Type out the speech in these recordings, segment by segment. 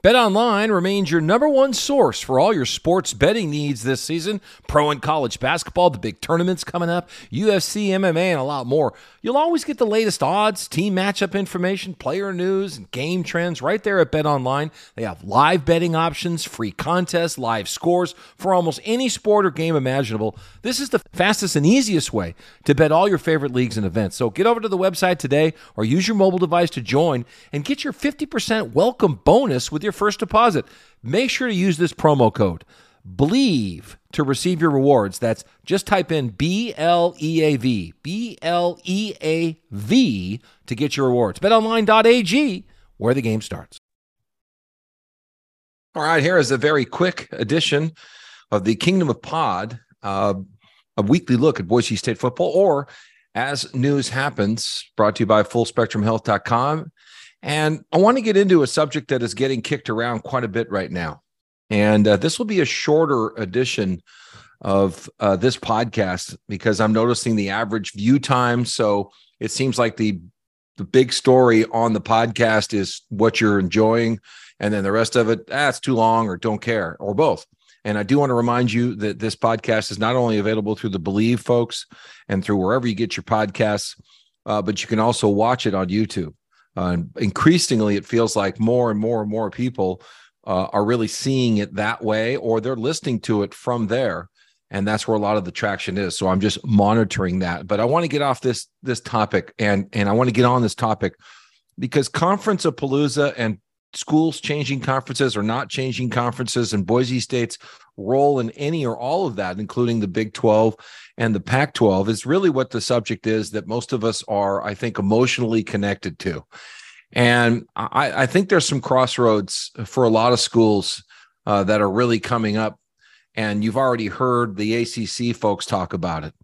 BetOnline remains your number one source for all your sports betting needs this season. Pro and college basketball, the big tournaments coming up, UFC, MMA, and a lot more. You'll always get the latest odds, team matchup information, player news, and game trends right there at BetOnline. They have live betting options, free contests, live scores for almost any sport or game imaginable. This is the fastest and easiest way to bet all your favorite leagues and events. So get over to the website today or use your mobile device to join and get your 50% welcome bonus with your first deposit. Make sure to use this promo code bleav to receive your rewards. That's just type in B L E A V, B L E A V to get your rewards. BetOnline.ag, where the game starts. All right, here is a very quick edition of the Kingdom of Pod, uh, a weekly look at Boise State football, or as news happens, brought to you by FullSpectrumHealth.com. And I want to get into a subject that is getting kicked around quite a bit right now. And uh, this will be a shorter edition of uh, this podcast because I'm noticing the average view time. So it seems like the the big story on the podcast is what you're enjoying, and then the rest of it, that's ah, too long or don't care or both. And I do want to remind you that this podcast is not only available through the Bleav folks and through wherever you get your podcasts, uh, but you can also watch it on YouTube. Uh, increasingly, it feels like more and more and more people uh, are really seeing it that way, or they're listening to it from there, and that's where a lot of the traction is. So I'm just monitoring that. But I want to get off this this topic, and and I want to get on this topic because Conference of Palooza and schools changing conferences or not changing conferences and Boise State's role in any or all of that, including the Big 12 and the Pac 12, is really what the subject is that most of us are, I think, emotionally connected to. And I, I think there's some crossroads for a lot of schools uh, that are really coming up. And you've already heard the ACC folks talk about it.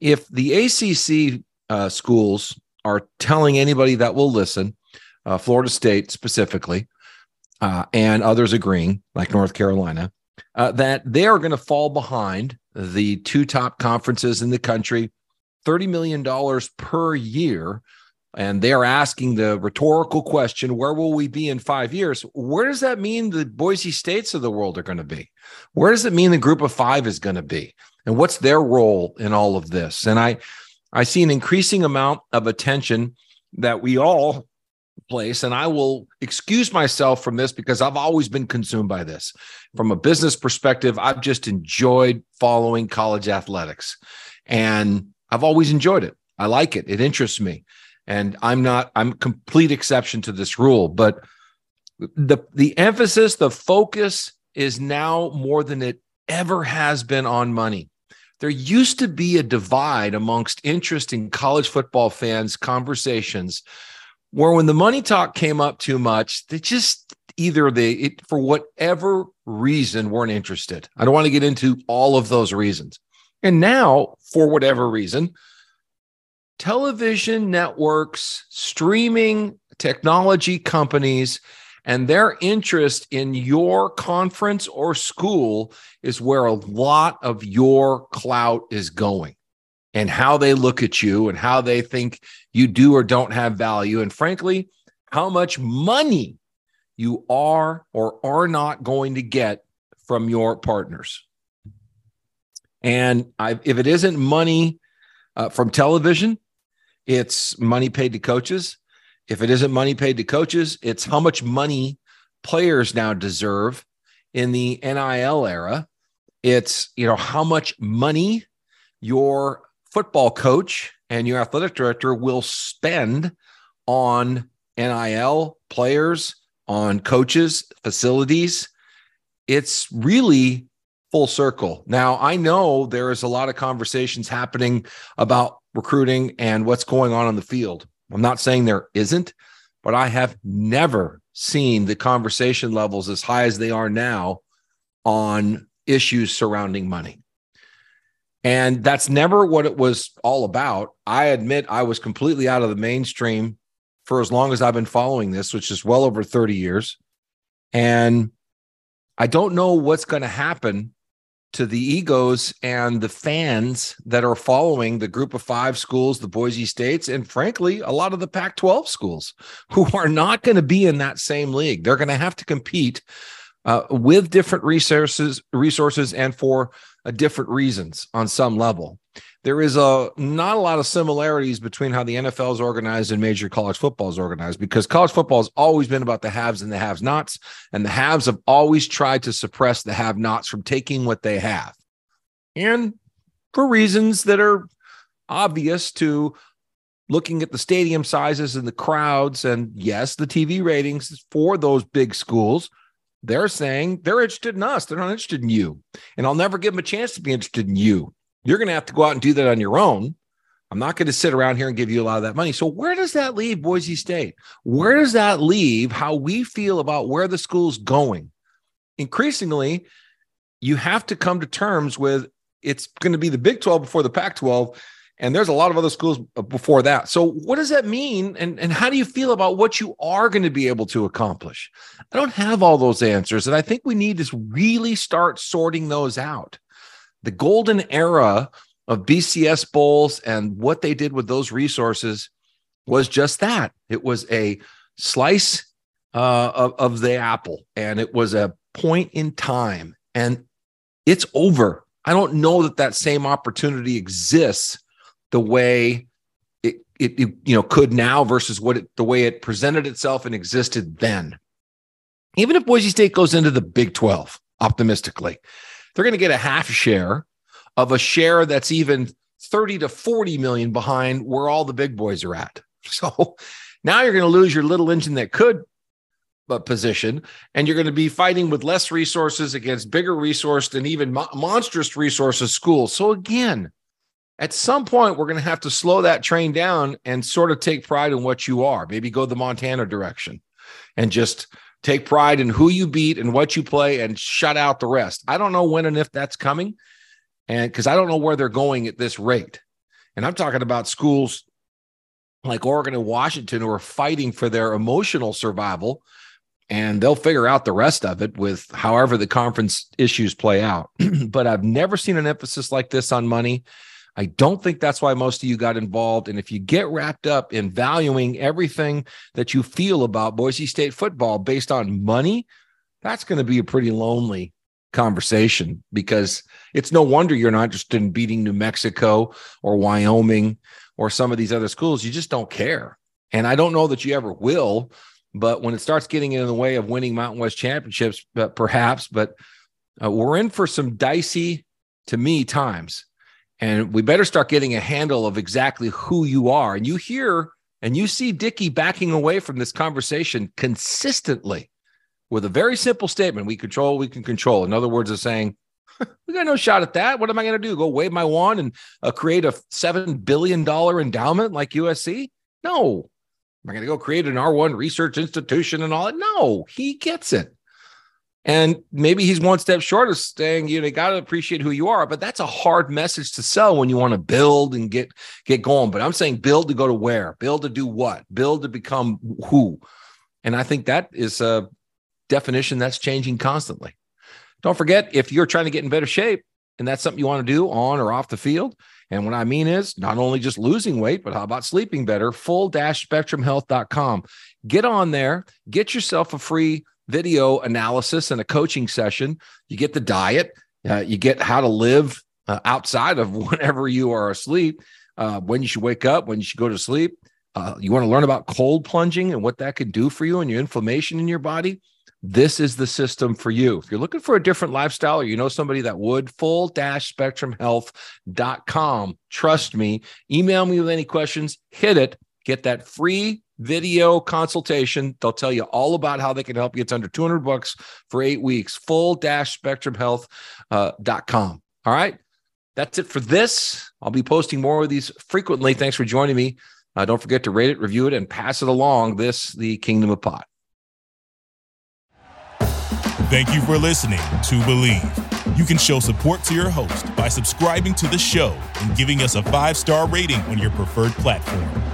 If the ACC uh, schools are telling anybody that will listen, uh, Florida State specifically, uh, and others agreeing, like North Carolina, uh, that they are going to fall behind the two top conferences in the country, $30 million per year. And they are asking the rhetorical question where will we be in five years? Where does that mean the Boise States of the world are going to be? Where does it mean the group of five is going to be? And what's their role in all of this? And I, I see an increasing amount of attention that we all place and i will excuse myself from this because i've always been consumed by this. From a business perspective i've just enjoyed following college athletics and i've always enjoyed it. I like it. It interests me and i'm not i'm a complete exception to this rule but the the emphasis the focus is now more than it ever has been on money. There used to be a divide amongst interest in college football fans conversations where when the money talk came up too much, they just either they it, for whatever reason weren't interested. I don't want to get into all of those reasons. And now, for whatever reason, television networks, streaming technology companies, and their interest in your conference or school is where a lot of your clout is going and how they look at you and how they think you do or don't have value. And frankly, how much money you are or are not going to get from your partners. And I, if it isn't money uh, from television, it's money paid to coaches. If it isn't money paid to coaches, it's how much money players now deserve in the NIL era. It's, you know, how much money your football coach and your athletic director will spend on NIL players, on coaches, facilities. It's really full circle. Now, I know there is a lot of conversations happening about recruiting and what's going on on the field. I'm not saying there isn't, but I have never seen the conversation levels as high as they are now on issues surrounding money. And that's never what it was all about. I admit I was completely out of the mainstream for as long as I've been following this, which is well over 30 years. And I don't know what's going to happen to the egos and the fans that are following the group of five schools, the Boise States, and frankly, a lot of the Pac 12 schools who are not going to be in that same league. They're going to have to compete uh, with different resources, resources, and for Uh, different reasons on some level. There is a not a lot of similarities between how the NFL is organized and major college football is organized because college football has always been about the haves and the have-nots, and the haves have always tried to suppress the have-nots from taking what they have, and for reasons that are obvious to looking at the stadium sizes and the crowds, and yes, the TV ratings for those big schools they're saying they're interested in us. They're not interested in you. And I'll never give them a chance to be interested in you. You're going to have to go out and do that on your own. I'm not going to sit around here and give you a lot of that money. So, where does that leave Boise State? Where does that leave how we feel about where the school's going? Increasingly, you have to come to terms with it's going to be the Big 12 before the Pac 12 and there's a lot of other schools before that. So, what does that mean? And, and how do you feel about what you are going to be able to accomplish? I don't have all those answers. And I think we need to really start sorting those out. The golden era of BCS Bowls and what they did with those resources was just that it was a slice uh, of, of the apple, and it was a point in time, and it's over. I don't know that that same opportunity exists the way it, it, it, you know could now versus what it, the way it presented itself and existed then. Even if Boise State goes into the Big 12 optimistically, they're going to get a half share of a share that's even 30 to 40 million behind where all the big boys are at. So now you're going to lose your little engine that could but position and you're going to be fighting with less resources against bigger resourced and even mo- monstrous resources schools. So again, at some point we're going to have to slow that train down and sort of take pride in what you are. Maybe go the montana direction and just take pride in who you beat and what you play and shut out the rest. I don't know when and if that's coming and because i don't know where they're going at this rate. And i'm talking about schools like oregon and washington who are fighting for their emotional survival and they'll figure out the rest of it with however the conference issues play out. But i've never seen an emphasis like this on money I don't think that's why most of you got involved. And if you get wrapped up in valuing everything that you feel about Boise State football based on money, that's going to be a pretty lonely conversation because it's no wonder you're not interested in beating New Mexico or Wyoming or some of these other schools. You just don't care. And I don't know that you ever will. But when it starts getting in the way of winning Mountain West championships, perhaps, but uh, we're in for some dicey, to me, times and we better start getting a handle of exactly who you are. And you hear and you see Dickey backing away from this conversation consistently with a very simple statement we control, we can control. In other words, of saying, we got no shot at that. What am I going to do? Go wave my wand and uh, create a $7 billion endowment like USC? No. Am I going to go create an R1 research institution and all that? No, he gets it. And maybe he's one step short of saying, you know, you got to appreciate who you are, but that's a hard message to sell when you want to build and get get going. But I'm saying build to go to where? Build to do what? Build to become who? And I think that is a definition that's changing constantly. Don't forget, if you're trying to get in better shape and that's something you want to do on or off the field, and what I mean is not only just losing weight, but how about sleeping better? Full dash spectrumhealth.com. Get on there, get yourself a free video analysis and a coaching session. You get the diet, uh, you get how to live uh, outside of whenever you are asleep, uh, when you should wake up, when you should go to sleep. Uh, you want to learn about cold plunging and what that can do for you and your inflammation in your body. This is the system for you. If you're looking for a different lifestyle or you know somebody that would, full spectrumhealth.com. Trust me, email me with any questions, hit it, get that free video consultation. They'll tell you all about how they can help you. It's under 200 bucks for eight weeks, full dash spectrumhealth.com. Uh, all right. That's it for this. I'll be posting more of these frequently. Thanks for joining me. Uh, don't forget to rate it, review it, and pass it along. This, the Kingdom of Pod. Thank you for listening to Bleav. You can show support to your host by subscribing to the show and giving us a five star rating on your preferred platform.